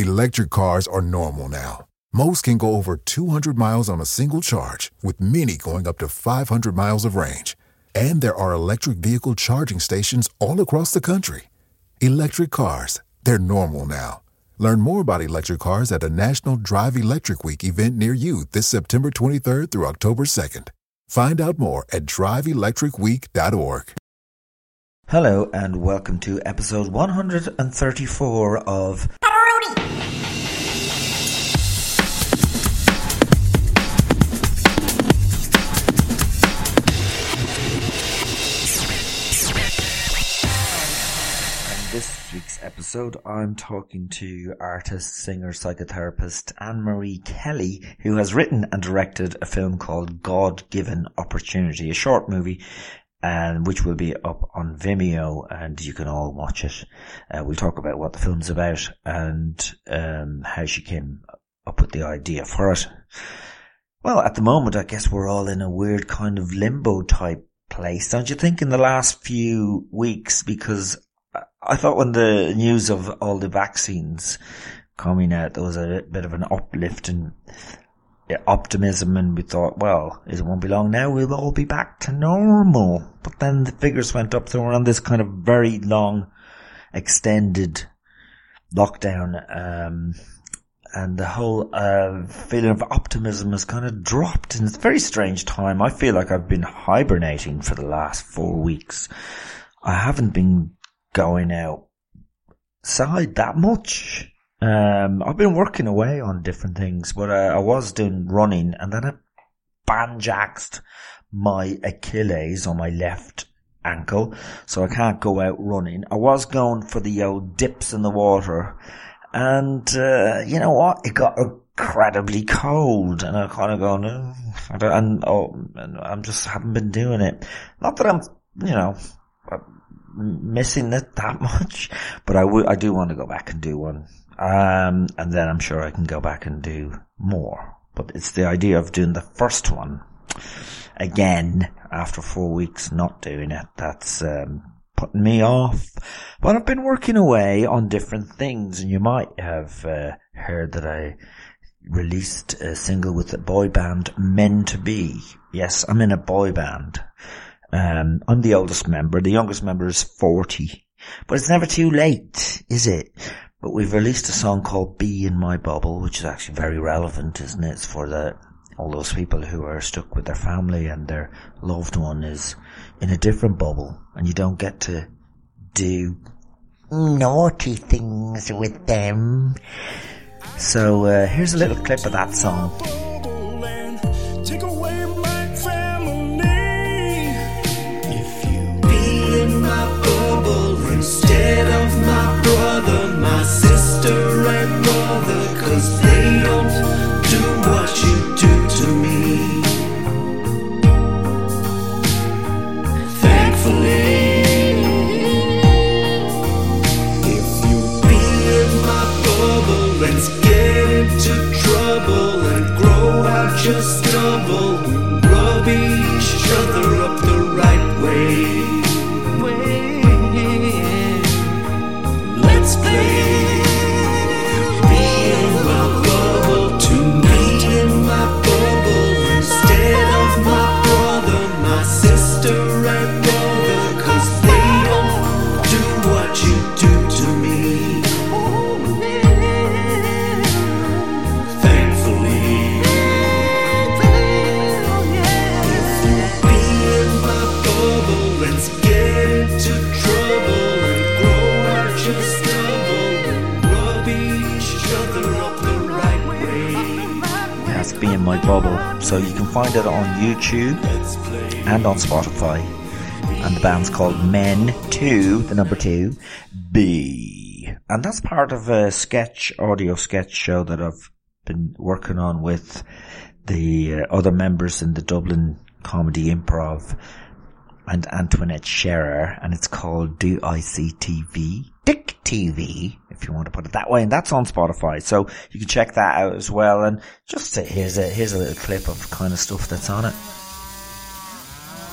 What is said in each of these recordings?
Electric cars are normal now. Most can go over 200 miles on a single charge, with many going up to 500 miles of range. And there are electric vehicle charging stations all across the country. Electric cars, they're normal now. Learn more about electric cars at a National Drive Electric Week event near you this September 23rd through October 2nd. Find out more at driveelectricweek.org. Hello and welcome to episode 134 of episode, I'm talking to artist, singer, psychotherapist Anne Marie Kelly, who has written and directed a film called God Given Opportunity, a short movie, and which will be up on Vimeo, and you can all watch it. Uh, we'll talk about what the film's about and um, how she came up with the idea for it. Well, at the moment, I guess we're all in a weird kind of limbo type place, don't you think, in the last few weeks? Because I thought when the news of all the vaccines coming out, there was a bit of an uplift in optimism and we thought, well, it won't be long now, we'll all be back to normal. But then the figures went up, so we're on this kind of very long, extended lockdown, um, and the whole uh, feeling of optimism has kind of dropped and it's a very strange time. I feel like I've been hibernating for the last four weeks. I haven't been going outside that much. Um, I've been working away on different things, but uh, I was doing running and then I banjaxed my Achilles on my left ankle, so I can't go out running. I was going for the old dips in the water and, uh, you know what? It got incredibly cold and I kind of going, oh, and, oh, and I'm just haven't been doing it. Not that I'm, you know, missing it that much, but I would, I do want to go back and do one. Um, and then I'm sure I can go back and do more. But it's the idea of doing the first one again after four weeks not doing it. That's, um, putting me off. But I've been working away on different things and you might have, uh, heard that I released a single with the boy band Men 2 B. Yes, I'm in a boy band. Um, I'm the oldest member. The youngest member is 40. But it's never too late, is it? But we've released a song called Be in My Bubble, which is actually very relevant, isn't it? It's for the, all those people who are stuck with their family and their loved one is in a different bubble and you don't get to do naughty things with them. So, uh, here's a little clip of that song. Out So you can find it on YouTube and on Spotify. And the band's called Men 2, the number 2, B. And that's part of a sketch, audio sketch show that I've been working on with the uh, other members in the Dublin Comedy Improv and Antoinette Scherer, and it's called DIC TV? Dick TV, if you want to put it that way, and that's on Spotify, so you can check that out as well. And just uh, here's a here's a little clip of kind of stuff that's on it.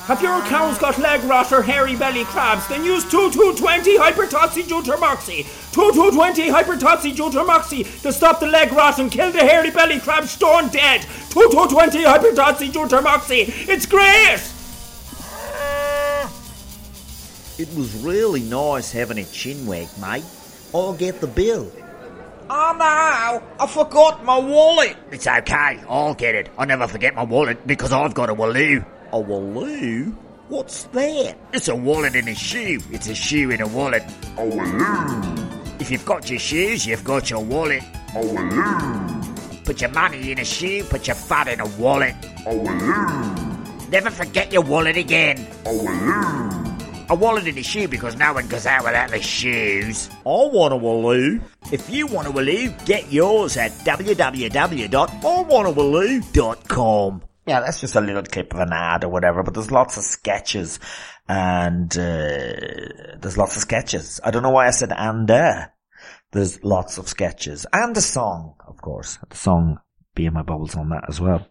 Have your cows got leg rot or hairy belly crabs? Then use 2220 Hypertoxy Jutermoxy. 2220 Hypertoxy Jutermoxy to stop the leg rot and kill the hairy belly crab stone dead. 2220 Hypertoxy Jutermoxy. It's great! It was really nice having a chinwag, mate. I'll get the bill. Ah, oh no! I forgot my wallet! It's okay, I'll get it. I never forget my wallet because I've got a Walloo. A Walloo? What's that? It's a wallet in a shoe. It's a shoe in a wallet. A Walloo. If you've got your shoes, you've got your wallet. A Walloo. Put your money in a shoe, put your fat in a wallet. A Walloo. Never forget your wallet again. A Walloo. A wallet in a shoe because no one goes out without their shoes. I want a Walloo. If you want a Walloo, get yours at www.iwantawalloo.com. Yeah, that's just a little clip of an ad or whatever, but there's lots of sketches and, uh, there's lots of sketches. I don't know why I said and, uh. There's lots of sketches and a song, of course. The song being My Bubbles on that as well.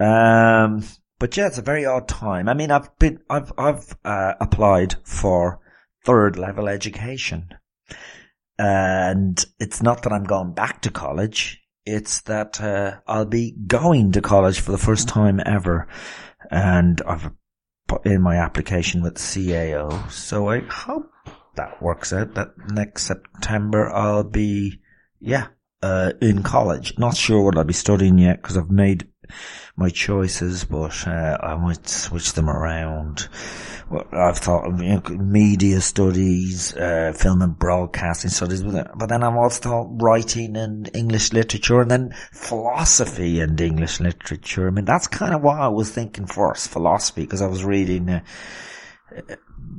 Um, but yeah, it's a very odd time. I mean, I've been, I've, I've, uh, applied for third level education. And it's not that I'm going back to college. It's that, uh, I'll be going to college for the first time ever. And I've put in my application with CAO. So I hope that works out that next September I'll be, yeah, uh, in college. Not sure what I'll be studying yet because I've made my choices, but uh, I might switch them around. Well, I've thought of you know, media studies, uh, film and broadcasting studies, but then I've also thought writing and English literature, and then philosophy and English literature. I mean, that's kind of what I was thinking first, philosophy, because I was reading. Uh,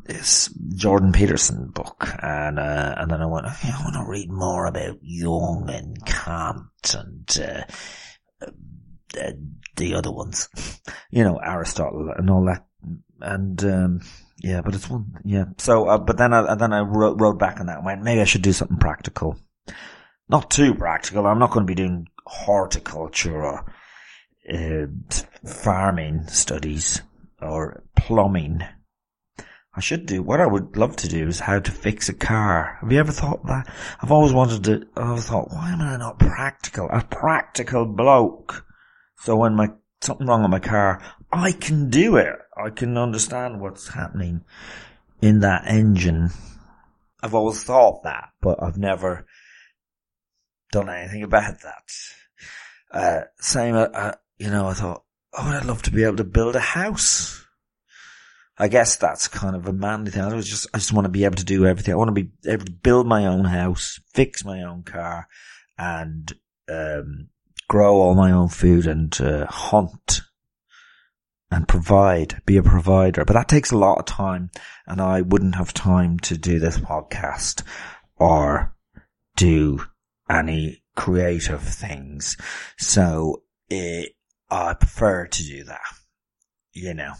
this Jordan Peterson book, and uh, and then I went, I want to read more about Jung and Kant and uh, uh, the other ones, you know, Aristotle and all that, and um, yeah, but it's one, yeah. So, uh, but then I then I wrote, wrote back on that and went, maybe I should do something practical, not too practical. I'm not going to be doing horticulture or uh, farming studies or plumbing. I should do, what I would love to do is how to fix a car. Have you ever thought that? I've always wanted to, I've thought, why am I not practical? A practical bloke. So when my, something wrong with my car, I can do it. I can understand what's happening in that engine. I've always thought that, but I've never done anything about that. Uh, same, uh, uh, you know, I thought, oh, I'd love to be able to build a house. I guess that's kind of a manly thing. I was just, I just want to be able to do everything. I want to be able to build my own house, fix my own car, and um, grow all my own food and uh, hunt and provide, be a provider. But that takes a lot of time, and I wouldn't have time to do this podcast or do any creative things. So it, I prefer to do that. You know,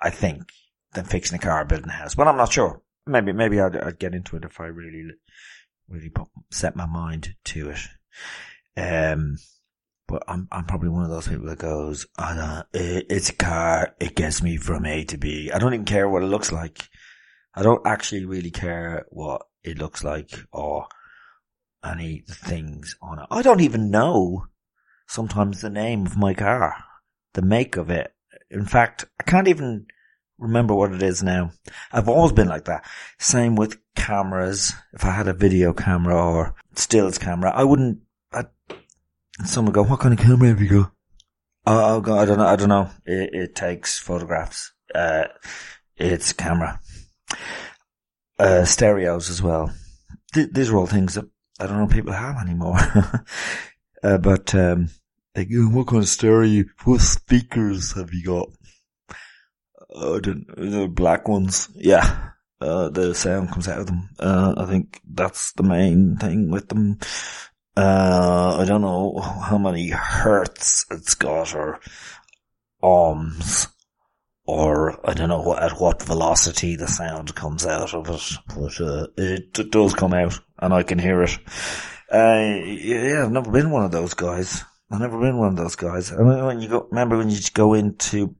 I think than fixing a car building a house. But I'm not sure. Maybe, maybe I'd, I'd get into it if I really, really put, set my mind to it. Um, but I'm, I'm probably one of those people that goes, no, it, it's a car. It gets me from A to B. I don't even care what it looks like. I don't actually really care what it looks like or any things on it. I don't even know sometimes the name of my car, the make of it. In fact, I can't even remember what it is now. I've always been like that. Same with cameras. If I had a video camera or stills camera, I wouldn't. I'd, someone go, "What kind of camera have you got?" Oh, oh God, I don't know. I don't know. It, it takes photographs. Uh, it's camera. Uh, stereos as well. Th- these are all things that I don't know people have anymore. uh, but um, Like, "Oh, what kind of stereo? What speakers have you got? Uh, I don't the black ones. Yeah. Uh, the sound comes out of them. Uh, I think that's the main thing with them. Uh, I don't know how many hertz it's got or ohms or I don't know at what velocity the sound comes out of it, but uh, it, does come out and I can hear it. Uh, yeah, I've never been one of those guys. I've never been one of those guys. I mean, when you go, remember when you go into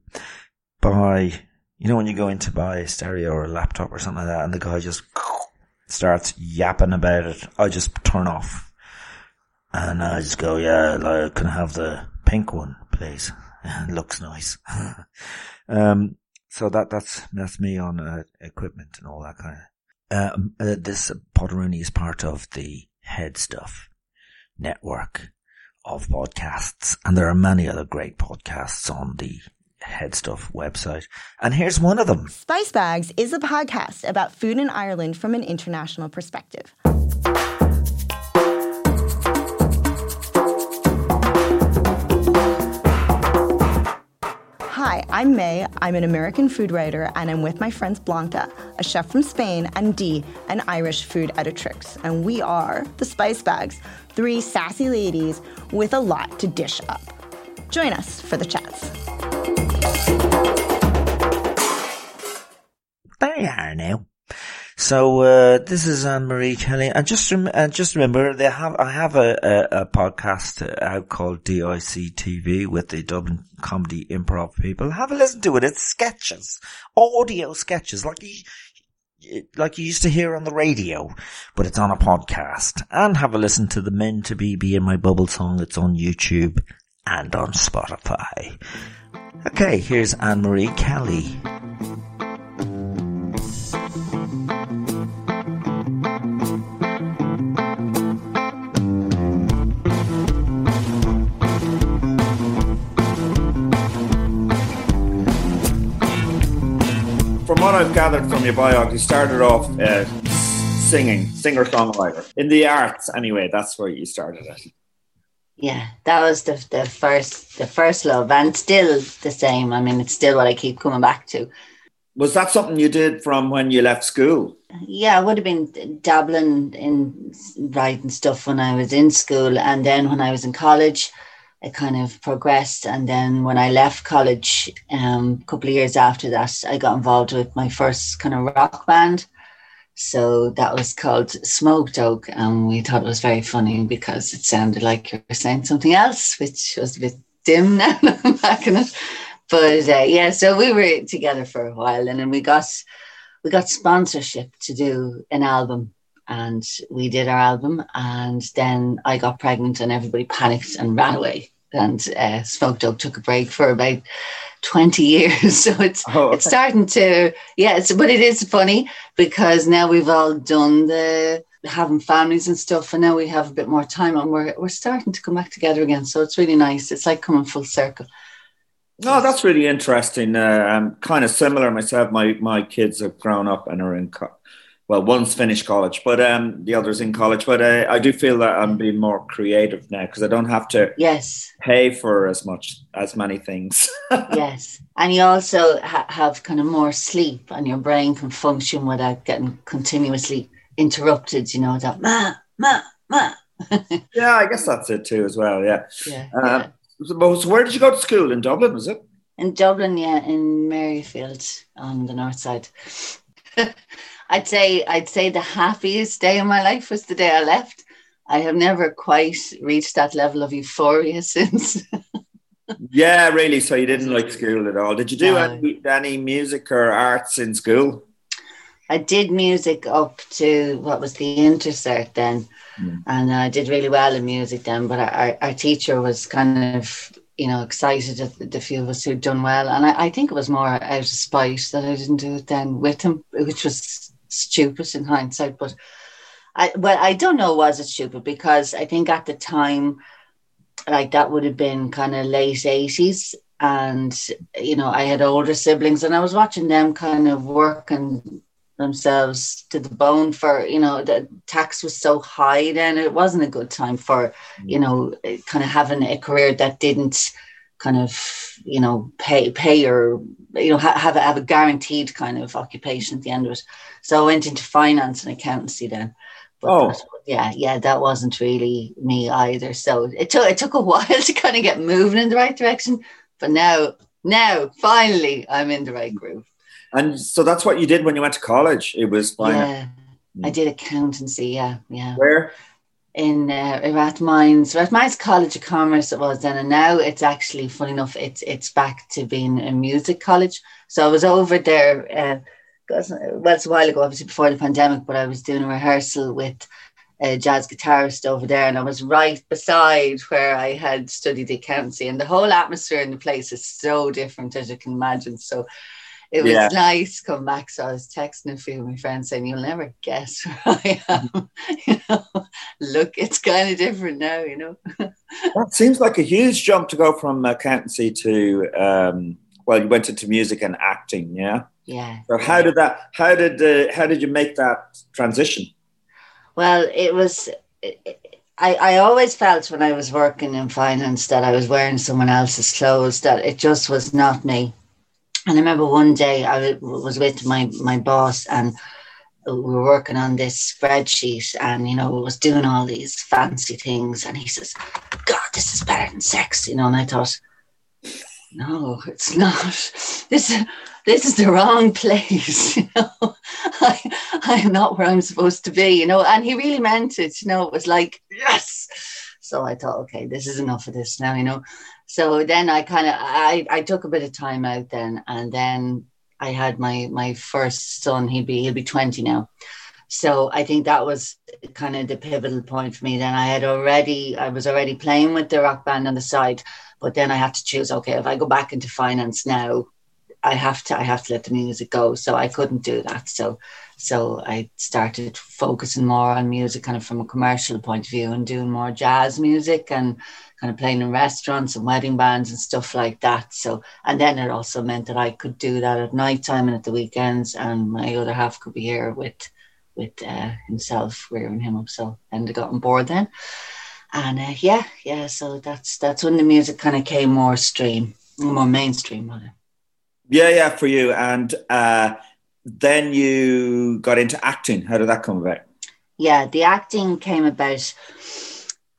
buy, you know, when you go in to buy a stereo or a laptop or something like that, and the guy just starts yapping about it, I just turn off. And I just go, yeah, like, can I have the pink one, please? Looks nice. um, so that, that's, that's me on uh, equipment and all that kind of. Um, uh, this Potteroni is part of the HeadStuff network of podcasts, and there are many other great podcasts on the HeadStuff website. And here's one of them. Spice Bags is a podcast about food in Ireland from an international perspective. Hi, I'm May. I'm an American food writer, and I'm with my friends Blanca, a chef from Spain, and Dee, an Irish food editrix. And we are the Spice Bags, three sassy ladies with a lot to dish up. Join us for the chats. There you are now. So uh, this is Anne Marie Kelly, and just rem- and just remember, they have I have a, a, a podcast out called DIC TV with the Dublin Comedy Improv people. Have a listen to it. It's sketches, audio sketches, like you like you used to hear on the radio, but it's on a podcast. And have a listen to the Men 2 B Be in My Bubble song. It's on YouTube and on Spotify. Okay, here's Anne Marie Kelly. I've gathered from your bio, you started off uh, singing, singer songwriter in the arts. Anyway, that's where you started it. Yeah, that was the the first the first love, and still the same. I mean, it's still what I keep coming back to. Was that something you did from when you left school? Yeah, I would have been dabbling in writing stuff when I was in school, and then when I was in college, it kind of progressed. And then when I left college, um, a couple of years after that, I got involved with my first kind of rock band. So that was called Smoke Dog, and we thought it was very funny because it sounded like you were saying something else, which was a bit dim now looking back in it. But uh, yeah, so we were together for a while, and then we got we got sponsorship to do an album, and we did our album, and then I got pregnant, and everybody panicked and ran away. And uh, Smoke Dog took a break for about twenty years, so it's Oh, it's starting to yeah. It's, but it is funny because now we've all done the having families and stuff, and now we have a bit more time, and we're we're starting to come back together again. So it's really nice. It's like coming full circle. No, that's really interesting. Uh, I'm kind of similar myself. My my kids have grown up and are in, co- well, one's finished college, but um, the other's in college. But uh, I do feel that I'm being more creative now because I don't have to Yes, pay for as much as many things. yes, and you also ha- have kind of more sleep, and your brain can function without getting continuously interrupted. You know that ma ma ma. yeah, I guess that's it too, as well. Yeah. yeah, Uh, yeah. so, so where did you go to school in Dublin? Was it? In Dublin, yeah, in Maryfield on the north side. I'd say I'd say the happiest day of my life was the day I left. I have never quite reached that level of euphoria since. Yeah, really. So you didn't like school at all? Did you do No. any any music or arts in school? I did music up to what was the intercert then, Mm. and I did really well in music then. But our, our teacher was kind of, you know, excited at the, few of us who'd done well, and I, I think it was more out of spite that I didn't do it then with him, which was stupid in hindsight. But I, well, I don't know, was it stupid? Because I think at the time, like that would have been kind of late eighties, and you know, I had older siblings, and I was watching them kind of work and themselves to the bone for you know the tax was so high then it wasn't a good time for you mm. know kind of having a career that didn't kind of you know pay pay or you know ha- have a, have a guaranteed kind of occupation at the end of it so i went into finance and accountancy then but Oh. that- yeah yeah that wasn't really me either so it took it took a while to kind of get moving in the right direction but now now finally i'm in the right groove And so that's what you did when you went to college. It was finance. yeah i did accountancy yeah yeah Where? In uh, Rathmines, Rathmines College of Commerce it was then, and now it's actually funny enough, it's it's back to being a music college. So I was over there, uh, well, it's a while ago, obviously before the pandemic, but I was doing a rehearsal with a jazz guitarist over there, and I was right beside where I had studied accountancy, and the whole atmosphere in the place is so different as you can imagine. So. It was Yeah. nice to come back. So I was texting a few of my friends saying, You'll never guess where I am. you know, look, it's kind of different now, you know. That seems like a huge jump to go from accountancy to, um, well, you went into music and acting, yeah. Yeah. So how did that? How did uh, how did you make that transition? Well, it was. I, I always felt when I was working in finance that I was wearing someone else's clothes, that it just was not me. And I remember one day I was with my, my boss and we were working on this spreadsheet and, you know, was doing all these fancy things. And he says, God, this is better than sex, you know. And I thought, no, it's not. This this is the wrong place. You know, I I am not where I'm supposed to be. You know, and he really meant it. You know, it was like yes. So I thought, okay, this is enough of this now. You know, so then I kind of I I took a bit of time out then, and then I had my my first son. He'd be he'll be twenty now. So I think that was kind of the pivotal point for me. Then I had already I was already playing with the rock band on the side, but then I had to choose. Okay, if I go back into finance now, I have to I have to let the music go. So I couldn't do that. So so I started focusing more on music, kind of from a commercial point of view, and doing more jazz music and kind of playing in restaurants and wedding bands and stuff like that. So and then it also meant that I could do that at night time and at the weekends, and my other half could be here with with uh, himself, rearing him up. So and I got on board then. And uh, yeah, yeah, so that's that's when the music kind of came more stream, more mainstream. Rather. Yeah, yeah, for you. And uh, then you got into acting. How did that come about? yeah the acting came about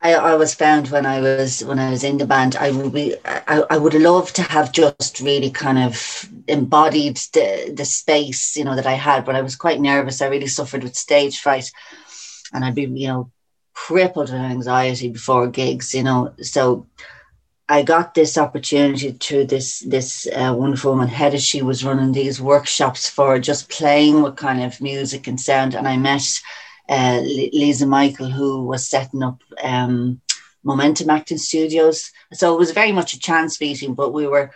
I, I was found when I was when I was in the band I would be I, I would love to have just really kind of embodied the the space you know that I had but I was quite nervous I really suffered with stage fright and I'd be you know crippled with anxiety before gigs you know so I got this opportunity through this this uh, wonderful woman Hedda. She was running these workshops for just playing with kind of music and sound, and I met uh, Lisa Michael, who was setting up um, Momentum Acting Studios. So it was very much a chance meeting, but we were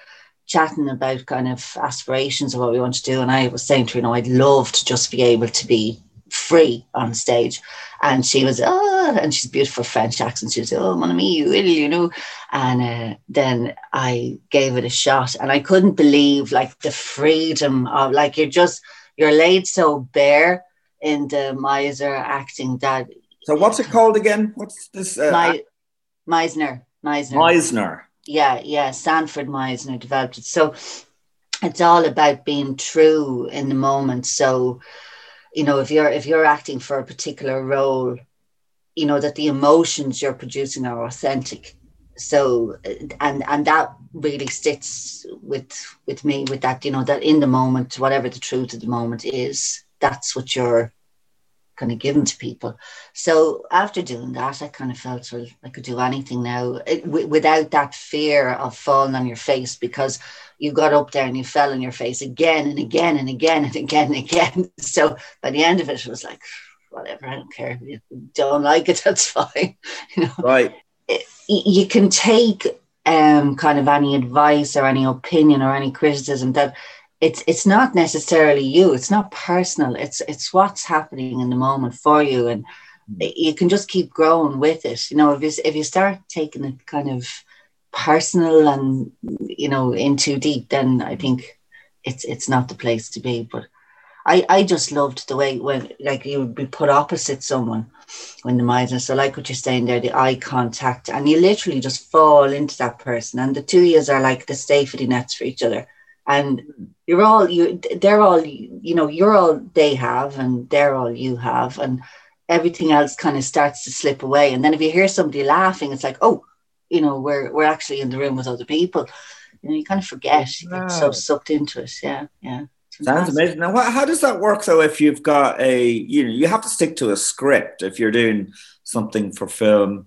chatting about kind of aspirations of what we want to do. And I was saying to her, you know, I'd love to just be able to be free on stage. And she was, oh, and she's beautiful French accent. She was, oh, mon ami, you will, you know. And uh, then I gave it a shot, and I couldn't believe like the freedom of like you're just you're laid so bare in the Meisner acting that So what's it called again? What's this? Uh, my Meisner Meisner Meisner. yeah, yeah, Sanford Meisner developed it. So it's all about being true in the moment. So, you know, if you're if you're acting for a particular role, you know that the emotions you're producing are authentic. So and and that really sits with with me with that, you know, that in the moment, whatever the truth of the moment is, that's what you're kind of given to people. So after doing that, I kind of felt well, I could do anything now eh, it, w- without that fear of falling on your face because you got up there and you fell on your face again and again and again and again and again. So by the end of it, it was like, whatever, I don't care. If you don't like it, that's fine. You know, Right. y- you can take um, kind of any advice or any opinion or any criticism that it's it's not necessarily you it's not personal it's it's what's happening in the moment for you and you can just keep growing with it you know if you, if you start taking it kind of personal and you know in too deep then i think it's it's not the place to be but I, I just loved the way when like you would be put opposite someone when the Meisner. So like what you're saying there, the eye contact, and you literally just fall into that person. And the two years are like the safety nets for each other. And you're all you they're all you know, you're all they have and they're all you have. And everything else kind of starts to slip away. And then if you hear somebody laughing, it's like, oh, you know, we're we're actually in the room with other people. You know, you kind of forget. You get so sucked into it. Yeah, yeah. Sounds amazing. Now, what, how does that work though? If you've got a, you know, you have to stick to a script if you're doing something for film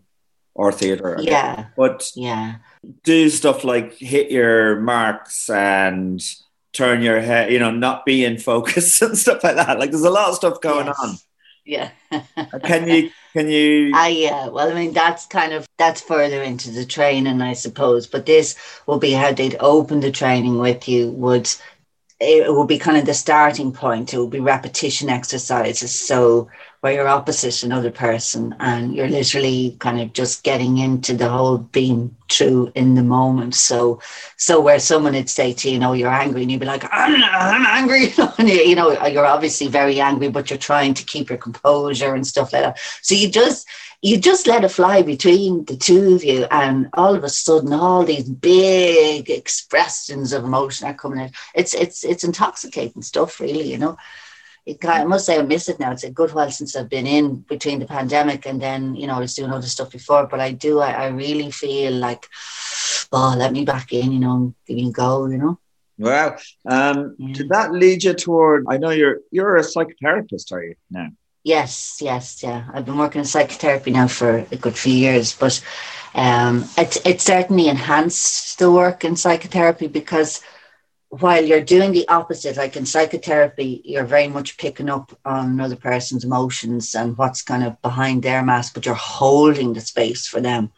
or theater. Yeah, But yeah. do stuff like hit your marks and turn your head, you know, not be in focus and stuff like that. Like there's a lot of stuff going Yes. on. Yeah. Uh, can you, can you, I yeah. Well, I mean, that's kind of that's further into the training, I suppose. But this will be how they'd open the training with you. Would it will be kind of the starting point. It will be repetition exercises. So where you're opposite another person and you're literally kind of just getting into the whole being true in the moment. So so where someone would say to you, you know, you're angry and you'd be like, I'm, I'm angry. you know, you're obviously very angry, but you're trying to keep your composure and stuff like that. So you just you just let it fly between the two of you, and all of a sudden, all these big expressions of emotion are coming out. It's it's it's intoxicating stuff, really. You know, it I must say I miss it now. It's a good while since I've been in between the pandemic and then you know I was doing other stuff before. But I do, I, I really feel like, oh, let me back in, you know, and give me a go, you know. well, um, Yeah. did that lead you toward, I know you're, you're a psychotherapist, are you now? Yes, yes, yeah. I've been working in psychotherapy now for a good few years, but um, it it certainly enhanced the work in psychotherapy because while you're doing the opposite, like in psychotherapy, you're very much picking up on another person's emotions and what's kind of behind their mask, but you're holding the space for them.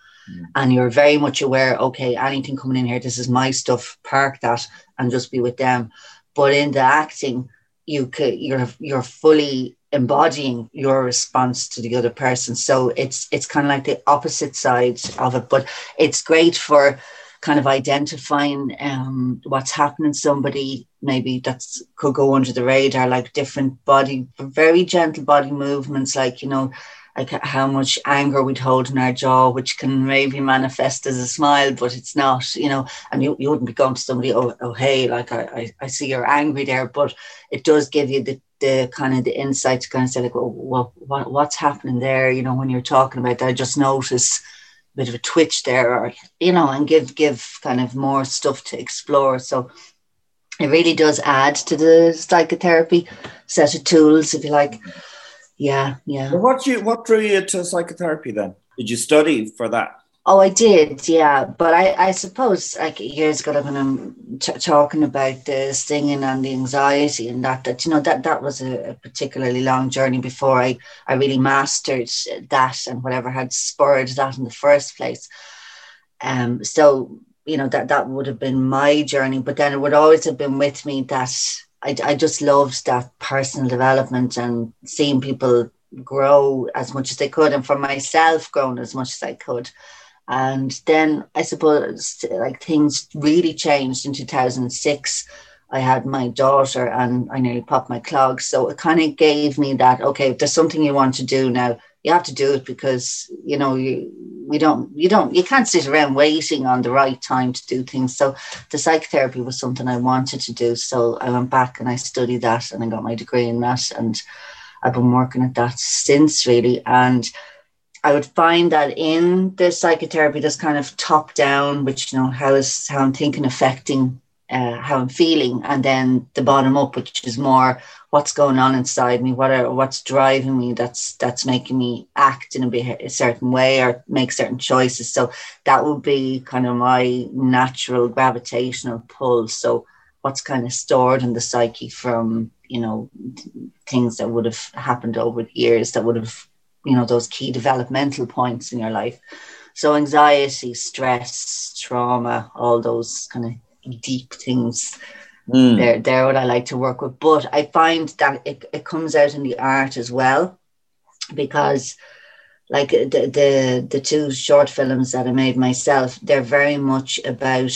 And you're very much aware, okay, anything coming in here, this is my stuff, park that and just be with them. But in the acting, you could you're you're fully embodying your response to the other person. So it's it's kind of like the opposite side of it. But it's great for kind of identifying um, what's happening somebody maybe that's could go under the radar like different body very gentle body movements like you know like how much anger we'd hold in our jaw which can maybe manifest as a smile but it's not you know and you, you wouldn't be going to somebody oh, oh hey like I, I, I see you're angry there but it does give you the the kind of the insight to kind of say like well, what, what what's happening there you know when you're talking about that I just a bit of a twitch there or you know and give give kind of more stuff to explore so it really does add to the psychotherapy set of tools if you like yeah yeah what you, what drew you to psychotherapy then? Did you study for that? Oh i did yeah but i i suppose like years ago when i'm t- talking about the stinging and the anxiety and that that you know that that was a, a particularly long journey before i i really mastered that and whatever had spurred that in the first place. Um so you know that that would have been my journey but then it would always have been with me that i, I just loved that personal development and seeing people grow as much as they could and for myself growing as much as i could and then i suppose like things really changed in 2006 i had my daughter and i nearly popped my clogs. So it kind of gave me that okay if there's something you want to do now you have to do it because you know you we don't you don't you can't sit around waiting on the right time to do things. So the psychotherapy was something i wanted to do. So i went back and i studied that and i got my degree in that and i've been working at that since really. And I would find that in the psychotherapy, there's kind of top down, which you know how is how I'm thinking affecting uh, how I'm feeling, and then the bottom up, which is more what's going on inside me, what are what's driving me, that's that's making me act in a, a certain way or make certain choices. So that would be kind of my natural gravitational pull. So what's kind of stored in the psyche from you know things that would have happened over the years that would have you know those key developmental points in your life so anxiety stress trauma all those kind of deep things Mm. they're, they're what i like to work with but i find that it, it comes out in the art as well because like the, the the two short films that i made myself they're very much about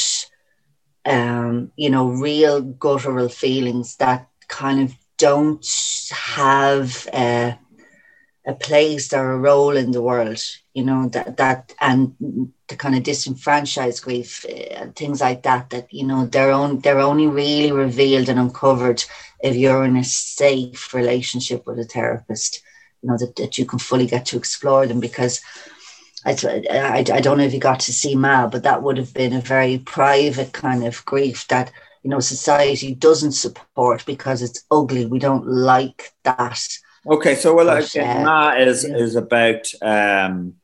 um you know real guttural feelings that kind of don't have a, a place or a role in the world you know that that and the kind of disenfranchised grief uh, and things like that that you know they're on they're only really revealed and uncovered if you're in a safe relationship with a therapist you know that, that you can fully get to explore them because I, I, I don't know if you got to see Mal, but that would have been a very private kind of grief that you know society doesn't support because it's ugly. We don't like that. Okay, so well, uh, Ma is yeah. is about um,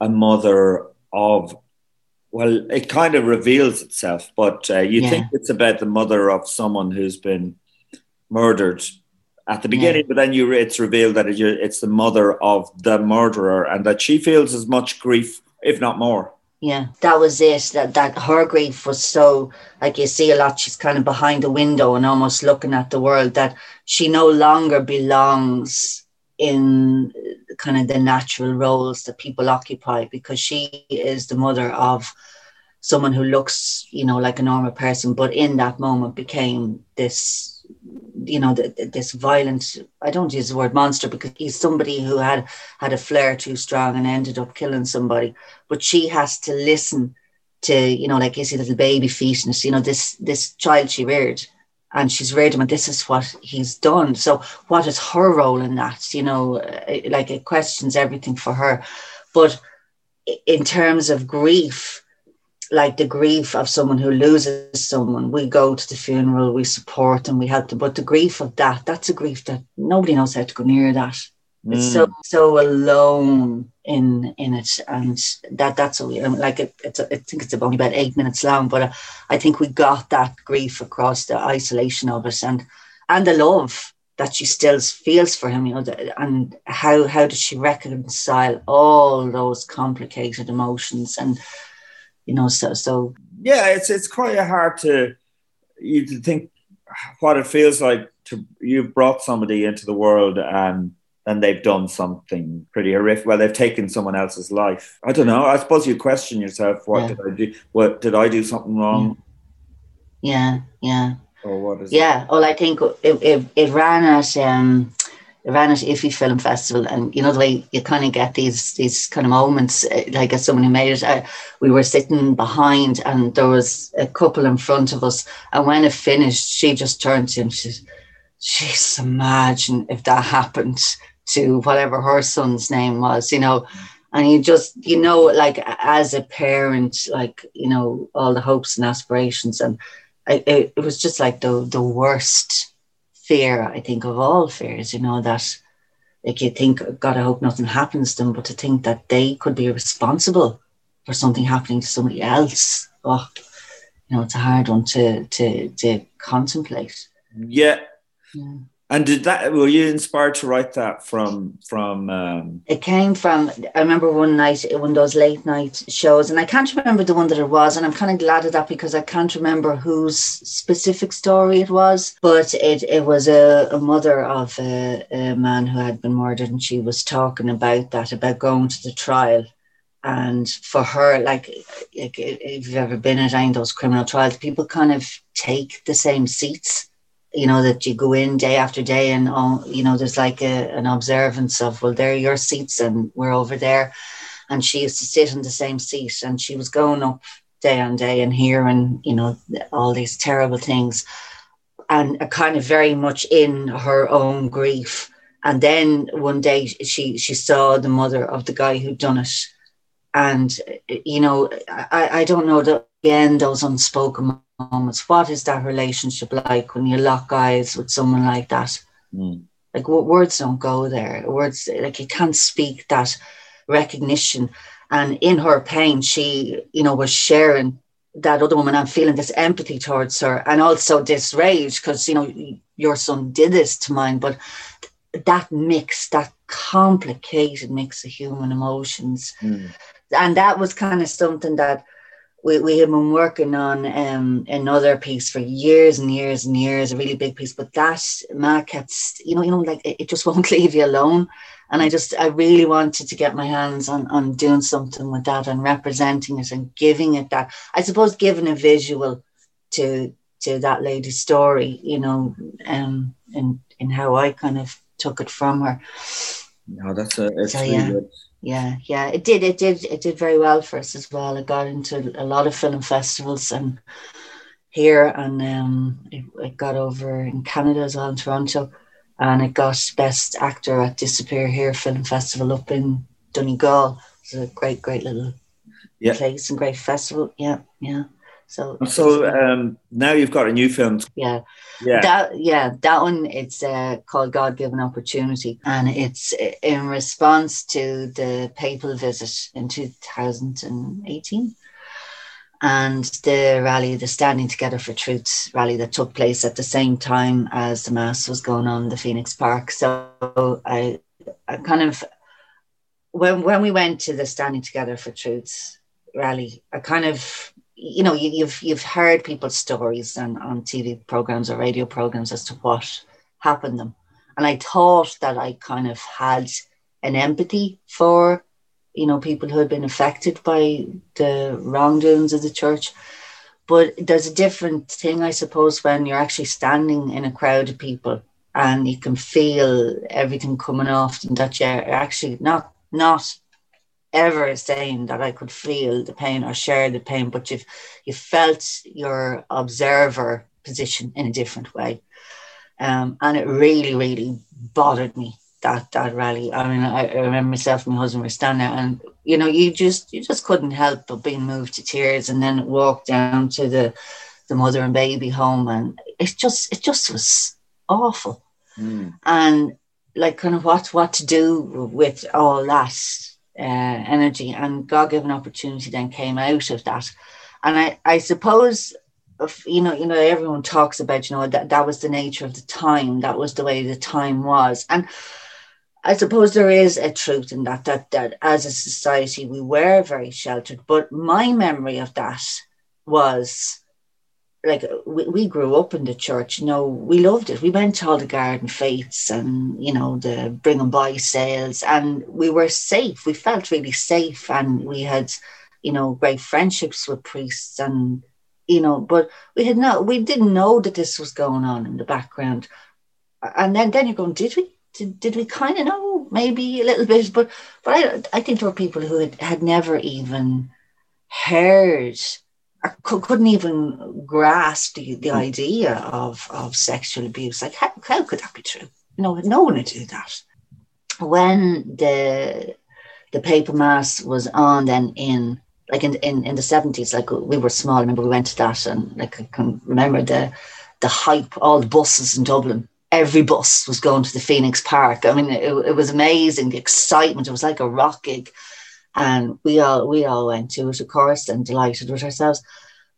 a mother of. Well, it kind of reveals itself, but uh, you Yeah. think it's about the mother of someone who's been murdered at the beginning, but then you it's revealed that it's the mother of the murderer, and that she feels as much grief, if not more. Yeah, that was it. That that her grief was so like you see a lot. She's kind of behind the window and almost looking at the world. That she no longer belongs in kind of the natural roles that people occupy because she is the mother of someone who looks, you know, like a normal person, but in that moment became this, you know, th- th- this violent. I don't use the word monster because he's somebody who had had a flair too strong and ended up killing somebody. But she has to listen to, you know, like see little baby fetus, you know, this this child she reared. And she's reared him, and this is what he's done. So, what is her role in that? You know, uh, like it questions everything for her. But in terms of grief, like the grief of someone who loses someone, we go to the funeral, we support and we help them. But the grief of that, that's a grief that nobody knows how to go near that. It's so so alone in in it, and that that's a, um, like it, it's a, I think it's only about eight minutes long, but uh, I think we got that grief across the isolation of us and and the love that she still feels for him, you know, and how how does she reconcile all those complicated emotions and you know so so yeah, it's it's quite hard to you to think what it feels like to you've brought somebody into the world and and they've done something pretty horrific. Well, they've taken someone else's life. I don't know. I suppose you question yourself: What Yeah. did I do? What did I do something wrong, yeah yeah or what is? Yeah, well, I think it, it, it ran at um, at Iffy Film Festival, and you know the way you kind of get these these kind of moments, uh, like as someone who made it. I, we were sitting behind, and there was a couple in front of us, and when it finished, she just turned to him. She, said, "Jeez, imagine if that happened to whatever her son's name was," you know. And you just, you know, like as a parent, like you know, all the hopes and aspirations, and it, it was just like the the worst fear I think of all fears. You know that like you think God, I hope nothing happens to them, but to think that they could be responsible for something happening to somebody else. Oh, you know, it's a hard one to to to contemplate. Yeah. Yeah. And did that? Were you inspired to write that from from? Um, It came from I remember one night one of those late night shows, and I can't remember the one that it was, and I'm kind of glad of that because I can't remember whose specific story it was. But it it was a, a mother of a, a man who had been murdered, and she was talking about that about going to the trial. And for her, like, like if you've ever been at any of those criminal trials, people kind of take the same seats you know that you go in day after day and all you know there's like a, an observance of well there are your seats and we're over there. And she used to sit in the same seat and she was going up day on day and hearing you know all these terrible things. And a kind of very much in her own grief. And then one day she she saw the mother of the guy who'd done it. And you know i i don't know the again those unspoken moments what is that relationship like when you lock eyes with someone like that? Mm. like words don't go there. Words like you can't speak that recognition. And in her pain she you know was sharing that other woman and feeling this empathy towards her and also this rage because you know your son did this to mine. But that mix that complicated mix of human emotions. Mm. and that was kind of something that we, we had been working on um, another piece for years and years and years, a really big piece. But that kept, you know, you know, like it, it just won't leave you alone. And I just, I really wanted to get my hands on on doing something with that and representing it and giving it that. I suppose giving a visual to to that lady's story, you know, um, and and how I kind of took it from her. No, that's a it's So, really yeah. good. Yeah, yeah, it did, it did, it did very well for us as well. It got into a lot of film festivals and here, and um, it, it got over in Canada as well in Toronto, and it got best actor at Disappear Here Film Festival up in Donegal. It's a great, great little Yeah. place and great festival. Yeah, yeah. So, So um, now you've got a new film. yeah, Yeah. that yeah, that one it's uh, called God Given Opportunity, and it's in response to the papal visit in 2018 and the rally, the Standing Together for Truth rally that took place at the same time as the mass was going on in the Phoenix Park. So I, I kind of when when we went to the Standing Together for Truth rally, I kind of you know you, you've you've heard people's stories on on TV programs or radio programs as to what happened them, and I thought that I kind of had an empathy for you know people who had been affected by the wrongdoings of the church. But there's a different thing, I suppose, when you're actually standing in a crowd of people and you can feel everything coming off, and that you're actually not not ever saying that I could feel the pain or share the pain, but you've you felt your observer position in a different way. Um, and it really, really bothered me that that rally. I mean, I, I remember myself and my husband were standing there, and you know, you just you just couldn't help but being moved to tears, and then walk down to the the mother and baby home, and it just it just was awful Mm. and like kind of what what to do with all that Uh, energy and God given opportunity then came out of that. And I I suppose you know you know everyone talks about you know that that was the nature of the time that was the way the time was. And I suppose there is a truth in that that that as a society we were very sheltered but my memory of that was like uh, we, we grew up in the church you know we loved it. We went to all the garden fetes and you know the bring and buy sales and we were safe. We felt really safe and we had you know great friendships with priests and you know but we had not. we didn't know that this was going on in the background. And then then you're going did we did, did we kind of know? Maybe a little bit but but I, I think there were people who had, had never even heard I couldn't even grasp the, the hmm. idea of, of sexual abuse. Like, how, how could that be true? You know, no one would do that. When the the papal mass was on, then in like in, in, in the seventies, like we were small. I remember we went to that, and like I can remember the the hype, all the buses in Dublin. Every bus was going to the Phoenix Park. I mean, it, it was amazing. The excitement. It was like a rock gig and we all we all went to it, of course, and delighted with ourselves.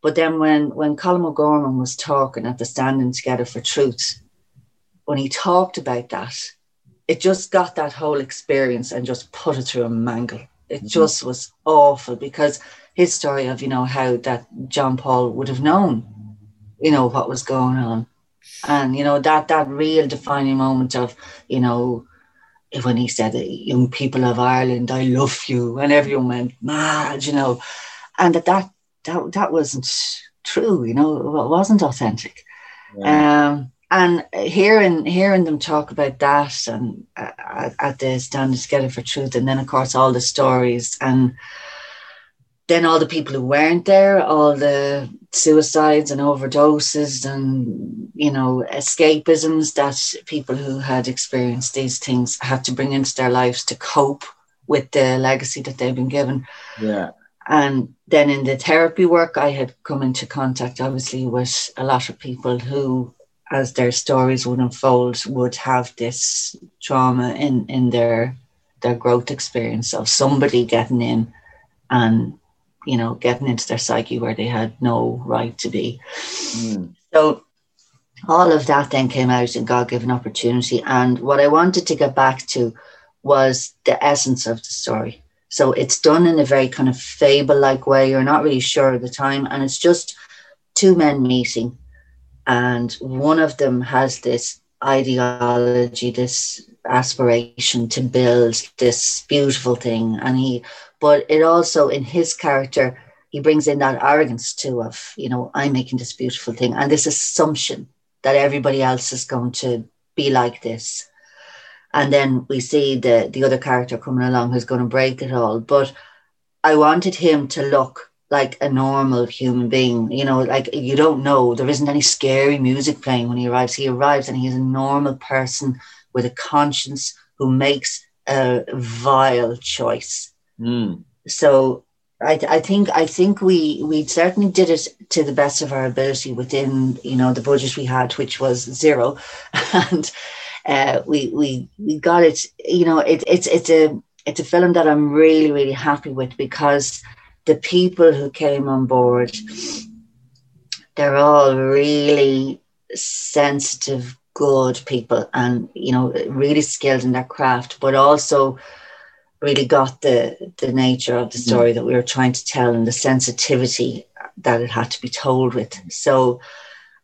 But then when when Colm O'Gorman was talking at the Standing Together for Truth, when he talked about that, it just got that whole experience and just put it through a mangle. It mm-hmm. just was awful because his story of you know how that John Paul would have known, you know what was going on, and you know that that real defining moment of you know when he said, "Young people of Ireland, I love you," and everyone went mad, you know, and that that that, that wasn't true, you know, it wasn't authentic. Um, and hearing hearing them talk about that and uh, at- the Standing Together for Truth, and then of course all the stories and then all the people who weren't there, all the suicides and overdoses and you know escapisms that people who had experienced these things had to bring into their lives to cope with the legacy that they've been given. Yeah. And then in the therapy work, I had come into contact, obviously, with a lot of people who, as their stories would unfold, would have this trauma in in their their growth experience of somebody getting in and you know getting into their psyche where they had no right to be. Mm. So all of that then came out in God given opportunity. And what I wanted to get back to was the essence of the story. So it's done in a very kind of fable like way. You're not really sure of the time. And it's just two men meeting. And one of them has this ideology, this aspiration to build this beautiful thing. And he, but it also in his character, he brings in that arrogance too of you know I'm making this beautiful thing and this assumption that everybody else is going to be like this. And then we see the the other character coming along who's going to break it all. But I wanted him to look like a normal human being. You know, like you don't know, there isn't any scary music playing when he arrives. He arrives and he's a normal person with a conscience who makes a vile choice. Mm. So I, I think I think we we certainly did it to the best of our ability within you know the budget we had, which was zero, and uh, we we we got it. You know, it, it's it's a it's a film that I'm really really happy with because the people who came on board, they're all really sensitive, good people, and you know, really skilled in their craft, but also really got the the nature of the story that we were trying to tell and the sensitivity that it had to be told with. So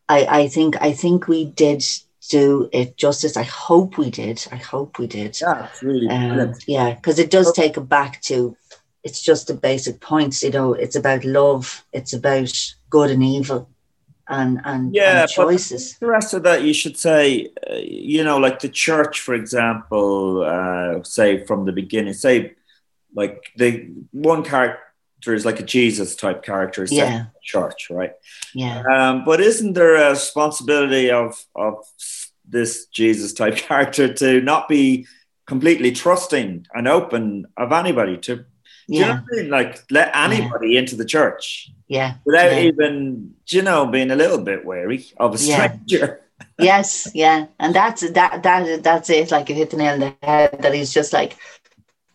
I, I think I think we did do it justice. I hope we did. I hope we did. Yeah, really Um, yeah, because it does take it back to it's just the basic points. You know, it's about love. It's about good and evil, and and, Yeah, and choices. the rest of that you should say uh, you know like the church for example uh, say from the beginning say like the one character is like a jesus type character Yeah. church right Yeah, um, but isn't there a responsibility of of this jesus type character to not be completely trusting and open of anybody to do you know what I mean? Like let anybody into the church yeah. without yeah. even, you know, being a little bit wary of a Yeah. stranger. yes, yeah, and that's that that that's it. Like you hit the nail on the head. That he's just like,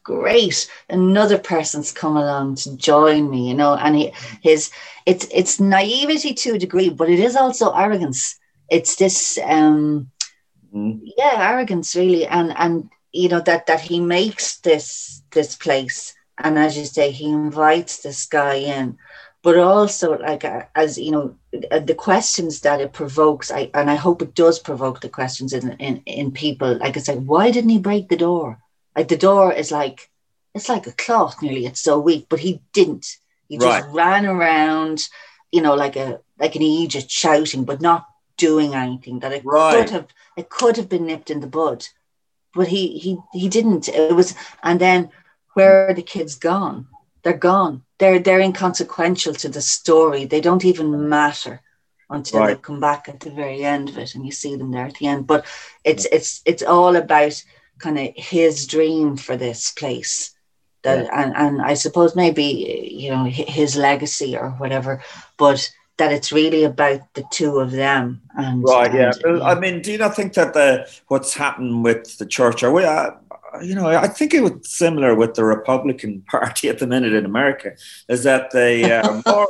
great, another person's come along to join me, you know. And he his it's it's naivety to a degree, but it is also arrogance. It's this um Mm. yeah arrogance really and and you know that that he makes this this place and as you say he invites this guy in. But also like uh, as you know uh, the questions that it provokes i and i hope it does provoke the questions in in, in people. Like it's like why didn't he break the door? Like the door is like it's like a cloth nearly. It's so weak but he didn't. He just Right. ran around you know like a like an egypt shouting but not doing anything that it Right. could have it could have been nipped in the bud. But he he he didn't. It was and then where are the kids gone? They're gone. They're they're inconsequential to the story. They don't even matter until they come back at the very end of it and you see them there at the end. But it's it's it's all about kind of his dream for this place. That and, and i suppose maybe you know his legacy or whatever but that it's really about the two of them and Right, yeah. and, Well, I mean, do you not think that the what's happened with the church, Are we, uh, you know, I think it was similar with the Republican Party at the minute in America, is that they are more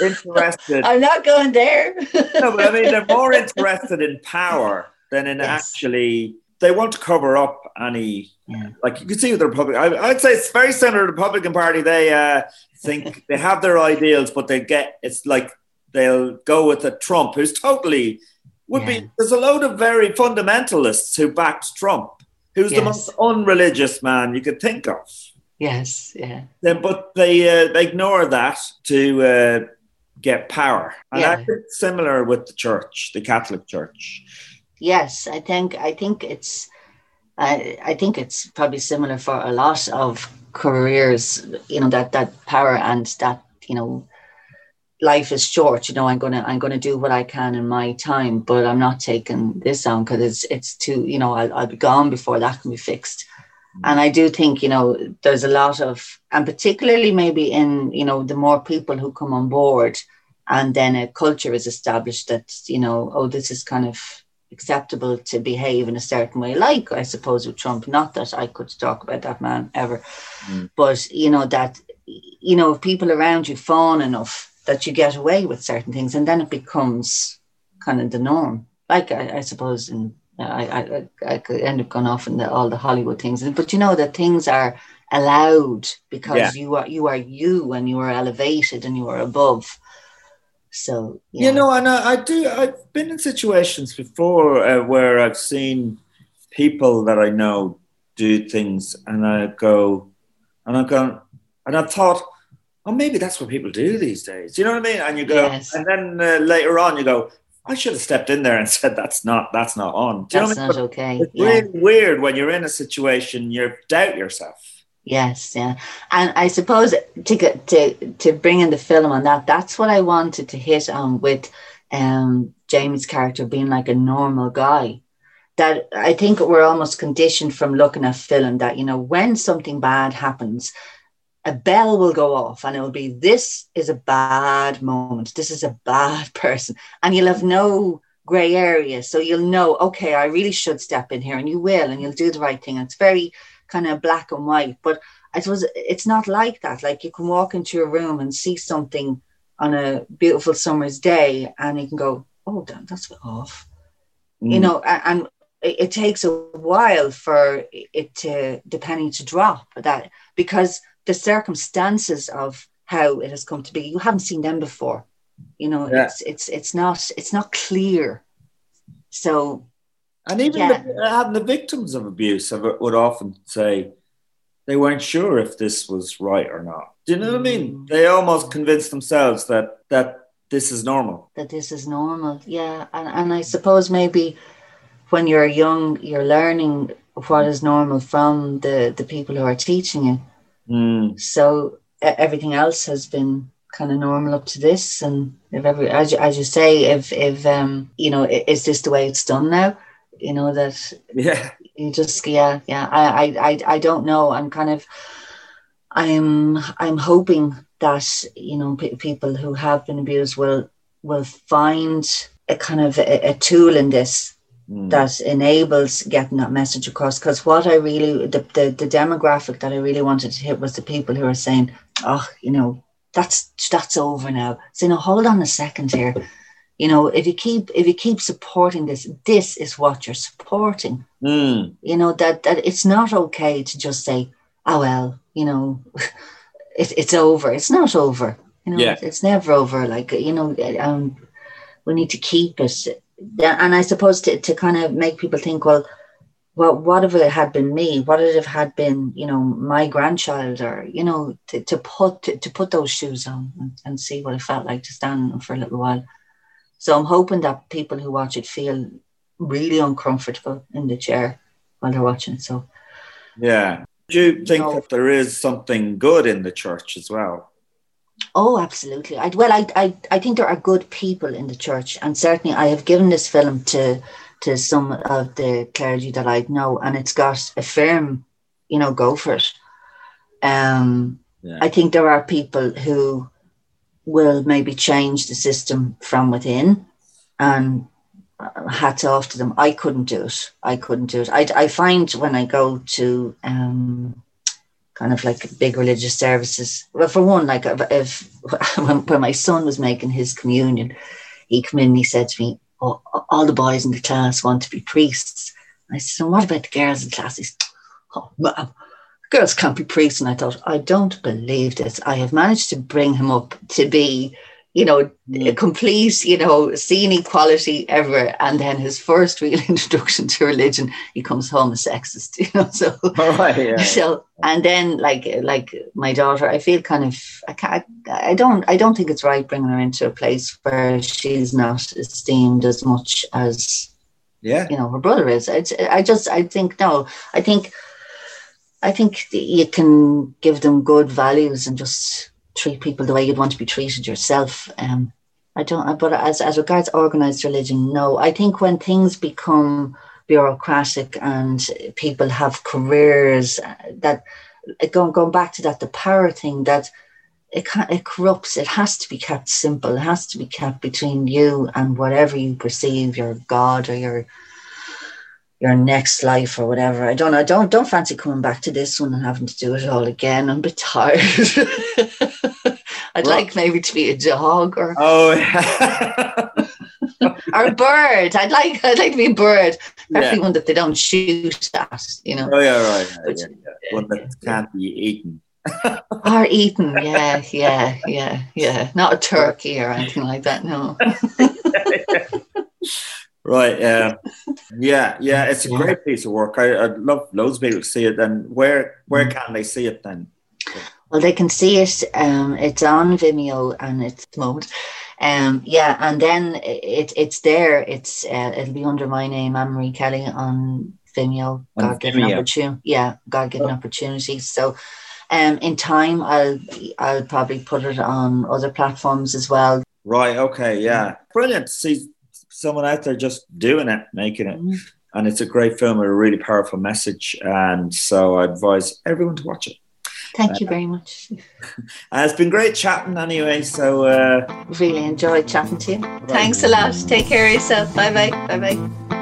interested. i'm not going there no, but I mean, they're more interested in power than in Yes. actually. They want to cover up any, Yeah. like you can see with the Republican. I, I'd say it's very similar to the Republican Party. They uh, think they have their ideals, but they get it's like they'll go with a Trump who's totally would Yeah. be. There's a load of very fundamentalists who backed Trump, who's the most unreligious man you could think of. yes yeah Then, but they uh, they ignore that to uh, get power, and Yeah. I think similar with the church, the Catholic Church. yes i think i think it's I, I think it's probably similar for a lot of careers you know that that power and that you know life is short you know i'm gonna i'm gonna do what i can in my time but i'm not taking this on because it's it's too you know I'll, I'll be gone before that can be fixed. And i do think you know there's a lot of and particularly maybe in you know the more people who come on board and then a culture is established that you know oh this is kind of acceptable to behave in a certain way like i suppose with trump. Not that i could talk about that man ever Mm. but you know that you know if people around you fawn enough that you get away with certain things and then it becomes kind of the norm like i, I suppose in I, I I could end up going off in the, all the Hollywood things, but you know that things are allowed because Yeah. you are you are you and you are elevated and you are above. So yeah. You know, and I, I do. I've been in situations before uh, where I've seen people that I know do things, and I go, and I've gone, and I thought, oh, maybe that's what people do these days. You know what I mean? And you go, Yes. and then uh, later on, you go, I should have stepped in there and said that's not that's not on. Do you know That's I not mean? okay. It's Yeah. really weird when you're in a situation you doubt yourself. Yes, yeah, and I suppose to get to to bring in the film on that, that's what I wanted to hit on with um, Jamie's character being like a normal guy. That I think we're almost conditioned from looking at film that you know when something bad happens, a bell will go off and it will be this is a bad moment, this is a bad person, and you'll have no gray area, so you'll know okay, I really should step in here, and you will, and you'll do the right thing. It's very kind of black and white. But I suppose it's not like that. Like you can walk into a room and see something on a beautiful summer's day, and you can go, "Oh, damn, that's off," you Mm. know. a- And it, it takes a while for it to the penny to drop that because the circumstances of how it has come to be, you haven't seen them before. You know, Yeah. it's it's it's not it's not clear. So And even Yeah. Uh, the, having the victims of abuse have- would often say they weren't sure if this was right or not. Do you know what I mean? Mm. They almost convinced themselves that that this is normal. that this is normal. Yeah, and and I suppose maybe when you're young, you're learning what is normal from the the people who are teaching you. Mm. So everything else has been kind of normal up to this, and if every as you, as you say, if if um you know is this the way it's done now? You know that Yeah. you just yeah yeah I I I, don't know. I'm kind of I'm I'm hoping that you know pe- people who have been abused will will find a kind of a, a tool in this Mm. that enables getting that message across. Because what I really the, the the demographic that I really wanted to hit was the people who are saying, oh, you know, that's that's over now. So no, hold on a second here. You know, if you keep if you keep supporting this, this is what you're supporting Mm. you know that that it's not okay to just say oh well you know it, it's over it's not over you know Yeah. it's, it's never over like you know um, we need to keep it and i suppose to, to kind of make people think well well what if it had been me what if it had been you know my grandchild or you know to, to put to, to put those shoes on and, and see what it felt like to stand in them for a little while so i'm hoping that people who watch it feel really uncomfortable in the chair while they're watching. So Yeah. Do you think No. that there is something good in the church as well? Oh, absolutely. I, well, I, I, I think there are good people in the church, and certainly I have given this film to to some of the clergy that I know, and it's got a firm, you know, go for it. Um, Yeah. I think there are people who will maybe change the system from within, and uh, hats off to them. I couldn't do it. I couldn't do it. I, I find when I go to um, kind of like big religious services. Well, for one, like if, if when, my son was making his communion, he came in and he said to me, oh, all the boys in the class want to be priests. I said, and what about the girls in the class? He said, oh, ma'am, girls can't be priests. And I thought, I don't believe this. I have managed to bring him up to be, you know, a complete, you know, seeing equality ever. And then his first real introduction to religion, he comes home a sexist, you know, so. Right. Yeah. So and then like like my daughter, I feel kind of I can't I don't I don't think it's right bringing her into a place where she's not esteemed as much as Yeah. you know her brother is. It's, I just I think no. I think I think you can give them good values and just treat people the way you'd want to be treated yourself. Um, I don't. But as as regards organized religion, no. I think when things become bureaucratic and people have careers uh, that going going back to that the power thing that it ca- it corrupts. It has to be kept simple. It has to be kept between you and whatever you perceive your God or your your next life or whatever. I don't know. I don't don't fancy coming back to this one and having to do it all again. I'm a bit tired. I'd Well- like maybe to be a dog or Oh, yeah. or a bird. I'd like I'd like to be a bird. Preferably yeah. one that they don't shoot at, you know. Oh, yeah, right. Yeah, Which- yeah, yeah. One that can't be eaten. Or eaten, yeah, yeah, yeah, yeah. Not a turkey or anything like that, no. Right. Yeah. Yeah. Yeah. It's a great piece of work. I, I'd love loads of people to see it. Then where where can they see it then? Well, they can see it. Um, it's on Vimeo and it's the moment. Um, yeah, and then it it's there. It's uh, it'll be under my name, Anne Marie Kelly, on Vimeo. God given opportunity. Yeah, God given opportunity. So, um, in time, I'll I'll probably put it on other platforms as well. Right. Okay. Yeah. Brilliant. See someone out there just doing it, making it. Mm-hmm. And it's a great film with a really powerful message. And so I advise everyone to watch it. Thank you very much. It's been great chatting anyway. So uh, Really enjoyed chatting to you. Thanks a lot. Take care of yourself. Bye bye. Bye bye.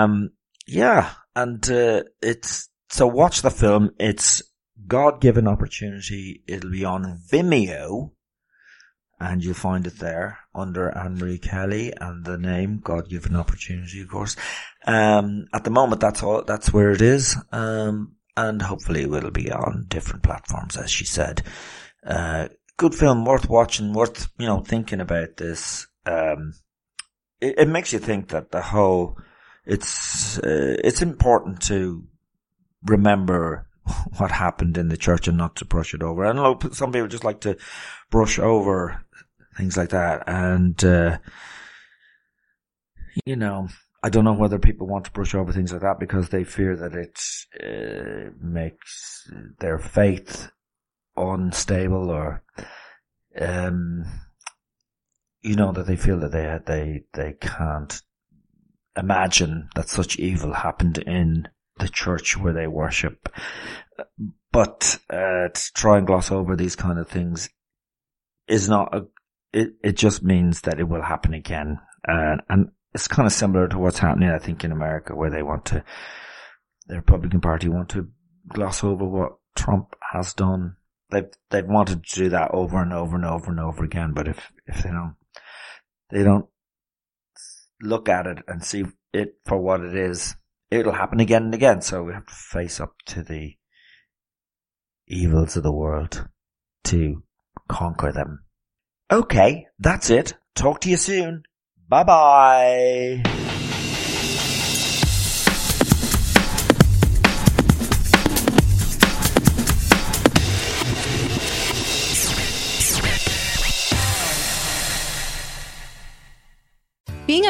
Um, yeah, and uh, it's so watch the film. It's God given opportunity. It'll be on Vimeo, and you'll find it there under Anne Marie Kelly and the name God given opportunity, of course. Um, at the moment, that's all. That's where it is. Um, and hopefully, it will be on different platforms, as she said. Uh, good film, worth watching, worth you know thinking about this. Um, it, it makes you think that the whole it's uh, it's important to remember what happened in the church and not to brush it over. I know some people just like to brush over things like that, and uh, you know. I don't know whether people want to brush over things like that because they fear that it uh, makes their faith unstable or um you know that they feel that they they they can't imagine that such evil happened in the church where they worship but uh to try and gloss over these kind of things is not a it it just means that it will happen again and and it's kind of similar to what's happening i think in america where they want to the republican party want to gloss over what trump has done they've they've wanted to do that over and over and over and over again. But if if they don't they don't look at it and see it for what it is, it'll happen again and again. So we have to face up to the evils of the world to conquer them. Okay, that's it. Talk to you soon. Bye bye.